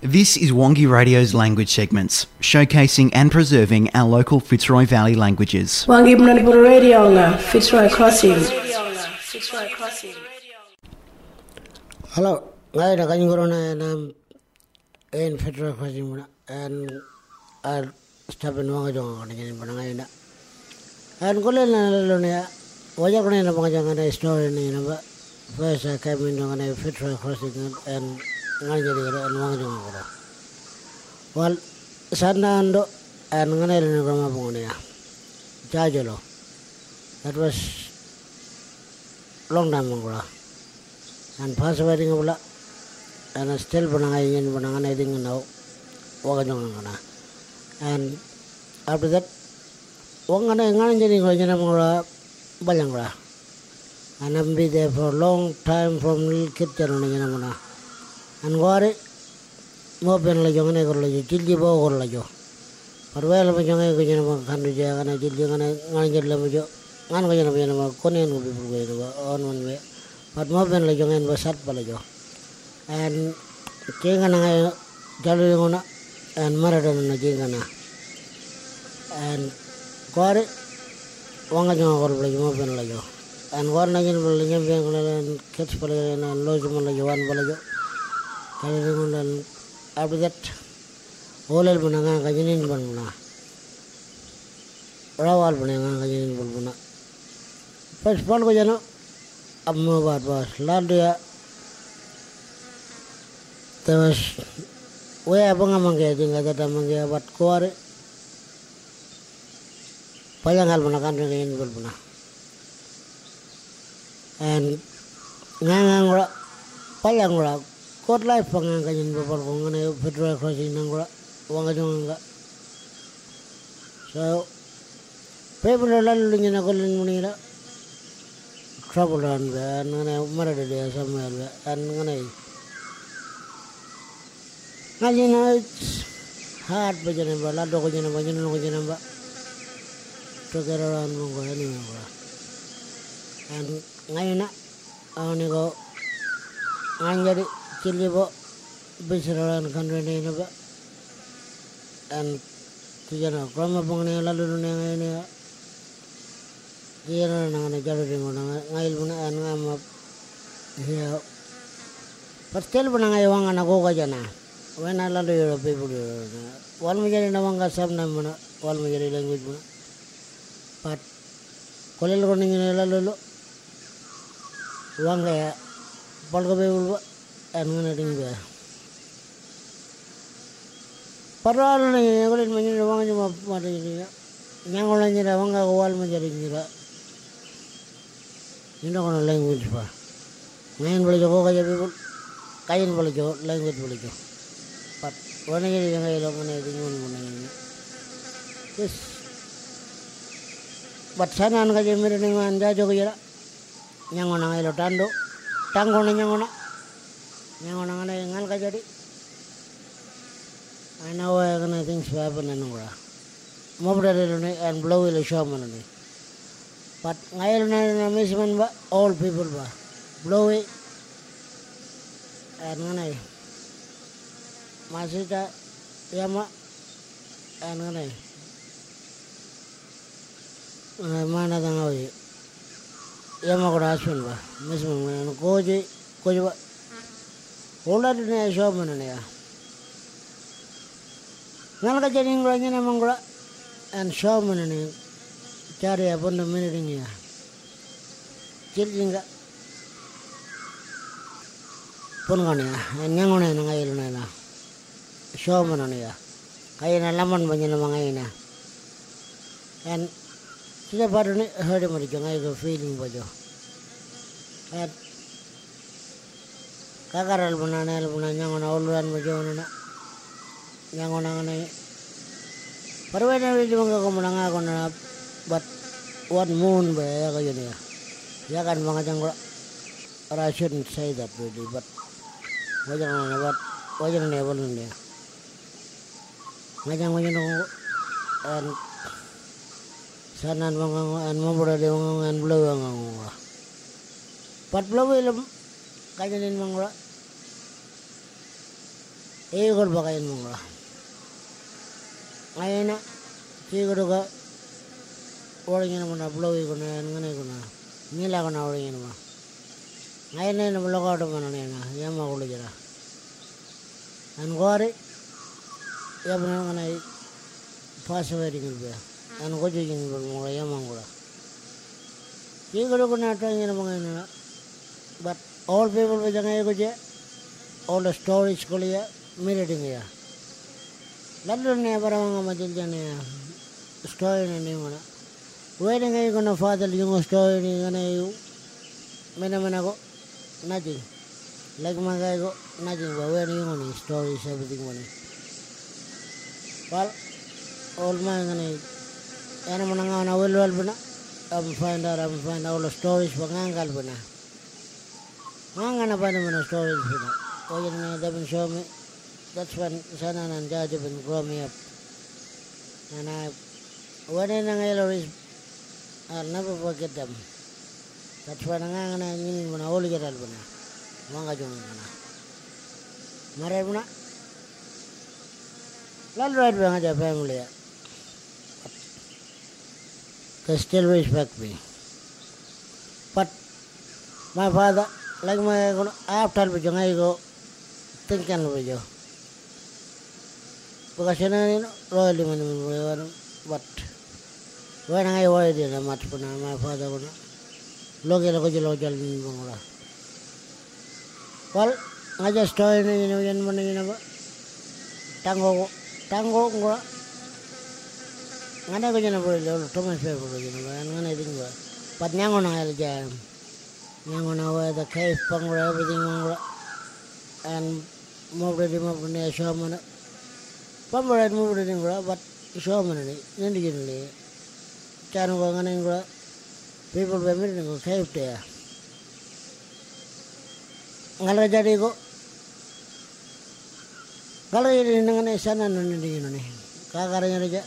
This is Wongi Radio's language segments, showcasing and preserving our local Fitzroy Valley languages. Wangi Mnanipur Radio nga Fitzroy Crossing. Hello, ngai da kan ngoro na na en federal crossing muna en ar staben wanga jonga na ngene bana ngai na en kole na lo ne waja kone na banga jonga na story ni na ba first I came in jonga na federal crossing en ngai jadi gara en wanga jonga koro wal sana ando en ngai le ngoro ma bongo ya. Jajalo that was long time ago and pass wedding bula and still bunanga yin bunanga na ding now waga jong ngana and after that wanga na ngana jeni ko jena mura balangra and I'm be there for long time from little kid jana jena and gore mo ben la jong ne ko la jilji bo ko la jo par wel ma jong ko jena ma kandu je ngana jilji ngana ngana jella ma jo ngana ko jena ma konen ko bi bu on one way Pat mo ben la jongen basat pala jo. And jenga na ngay jalu yung na and marada na jenga na. And kuare wanga jonga kor pala mo ben la jo. And war na jin pala nyam ben kala and kets pala na loj mo la jo wan pala jo. Kaya yung na after that olel buna nga kajinin ban buna. Rawal buna nga kajinin ban buna. First pal ko jano Ahmedabad was Ladia. There was way abang amangge tinggal tata mangge abat kuare. Payang hal mana kan dengan payang ra kot lai pangang kanyin babal ko ngane federal crossing nang ra wanga jong nga. So people lalu nyana kolin munira trouble on be an ngane marade de samuel be an ngane ngaji na hard be jene ba la do ko jene ba jene ko jene ba to get around mo ko ani mo an ngai na awni ko anjari chili bo bisraran kanre ne na ba an tijana krama bongne la lu ne ngai ne kira na na jalu ringo na ngail buna an ngama hiya pastel buna ngai wanga na goga jana wena la lo yo pe bulu wal mi jari na wanga sab na buna wal mi jari language buna pat kolel ko ningi la lo lo wanga ya pal ko pe bulu an ngana ding be Parwal ni kolel mi jari wanga juma mata jari nyangol ni wanga ko wal mi jari jira Ini kono language pa. Ngayon boleh joko kaya people. Kain boleh joko, language boleh joko. Pat, wana jadi yang kaya mana itu ngun mana ini. Yes. Pat sana an kaya mere ning man ja joko jara. Nyango nang ilo tando. Tanggo na nyango na. Nyango nang na ngal kaya jadi. I know why gonna things happen and ora. Mobra ni and blow ilo shaman ni. But ngayon na na misman ba? All people ba? Blow it. And nganay. Masita yama and nganay. Mana tang awi yama ko rasun ba? Misman ngayon koje koje ba? Ola tu na show mana ya? Ngal ka jadi ngulanya na mangula and show mana ni? Cari apa namanya ini ya? Jadi enggak. Pun kan ya yang ngail nana show mana nih ya? Kayak nalaman banyak nama ngail na and tidak pada nih hari mana jangan itu feeling bajo and kakaral banana al banana yang mana uluran bajo nana yang mana nih Perwena di mga kumunang ako na but what moon ba ya kayo niya ya kan mga jang I shouldn't say that really but wajang na what wajang na wala niya ngajang mo yun and sanan mga and mo bro de mga and blow ang ang pat kanya din mga eagle bakayin mo nga. Ngayon na, siguro ka, orang yang mana blow ko na yan ngane ko na. Nila ko na orang yang mana. Ngayon na yung blow ko mana na yan, yama ko jara. An gore, yama na ngane, pass wedding ilbe. An ko jigin mo nga yama ko. Siguro ko na tayong yung mga ina. But all people with ang ko je, all the stories ko liya, mirroring ya. Lalo na para mga madil dyan ya. Story na niyo na. Wedding ngayon ko na father yung story ni nga na yung minaman ako, nothing. Like mga kaya ko, nothing ba? Wedding yung ni stories, everything mo ni. Well, all my nga na yan mo na nga na well-well ba na? I'm find out, I'm find out all the stories pangangal ba na. Mga na ba naman ang stories ba na? O yun nga dapat show me. That's when sana nang judge and grow me up. And I, when I nang is, I'll never forget them. That's when nga nga na yun mo na uli ka ba na. Mga jong nga na. Maray mo na. Lalo right nga dyan family ya? They still respect me. But my father, like my after video I go thinking video. Because you know, royally man, but when I was in a much puna, my father would look at the local bangla. Well, I just told you, you know, yan mo na yun ba? Tango, tango ko ngana ko jana bro lo to mas pe bro jana ba ngana ding ba pat nyango na el jam nyango na wa the cave pang ra everything on and mo ready mo ne show mo na pam ra mo ready bro but show mo ni nindi jin le chanu ko ngana bro people be mi ko cave te ngala jadi ko kalau ini ngane sana nindi jin ni kakaranya aja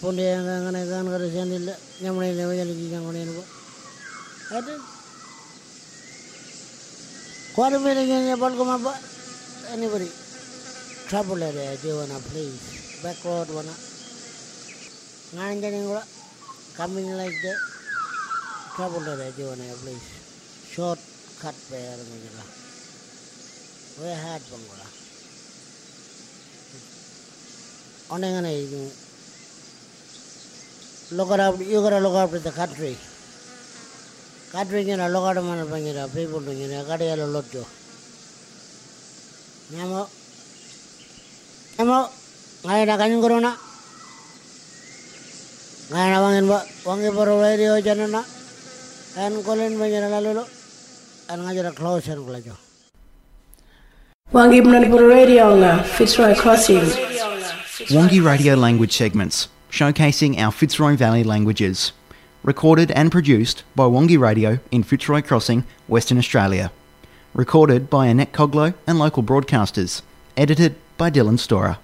ponde nga nga gan gara janil nyamne le wajal ji ngone no ade kwar mele Quarterbacking in the Balgoma, anybody. Trouble area, Giovanna, please. Backward one. Nine coming like that. Trouble area, Giovanna, please. Short cut pair, Mangala. Where had Bangala? On an evening. Look around, you gotta look after the country. காட்டுவீங்க நல்ல காடமான பங்கிற அப்படியே போட்டுவீங்க கடையால் உள்ளோட்டோ ஞாபகம் ஞாபகம் காயடா கஞ்சுங்கிறோண்ணா காயடா வாங்கின்பா வாங்கி போகிற வயிறு யோசனைண்ணா என் கொலின் பங்கிற நல்லோ எனக்கு க்ளோஸ் எனக்குள்ளோ Wangi Manipur Radio Fitzroy Crossing. Wangi Radio language segments showcasing our Fitzroy Valley languages. Recorded and produced by Wongi Radio in Fitzroy Crossing, Western Australia. Recorded by Annette Coglow and local broadcasters. Edited by Dylan Storer.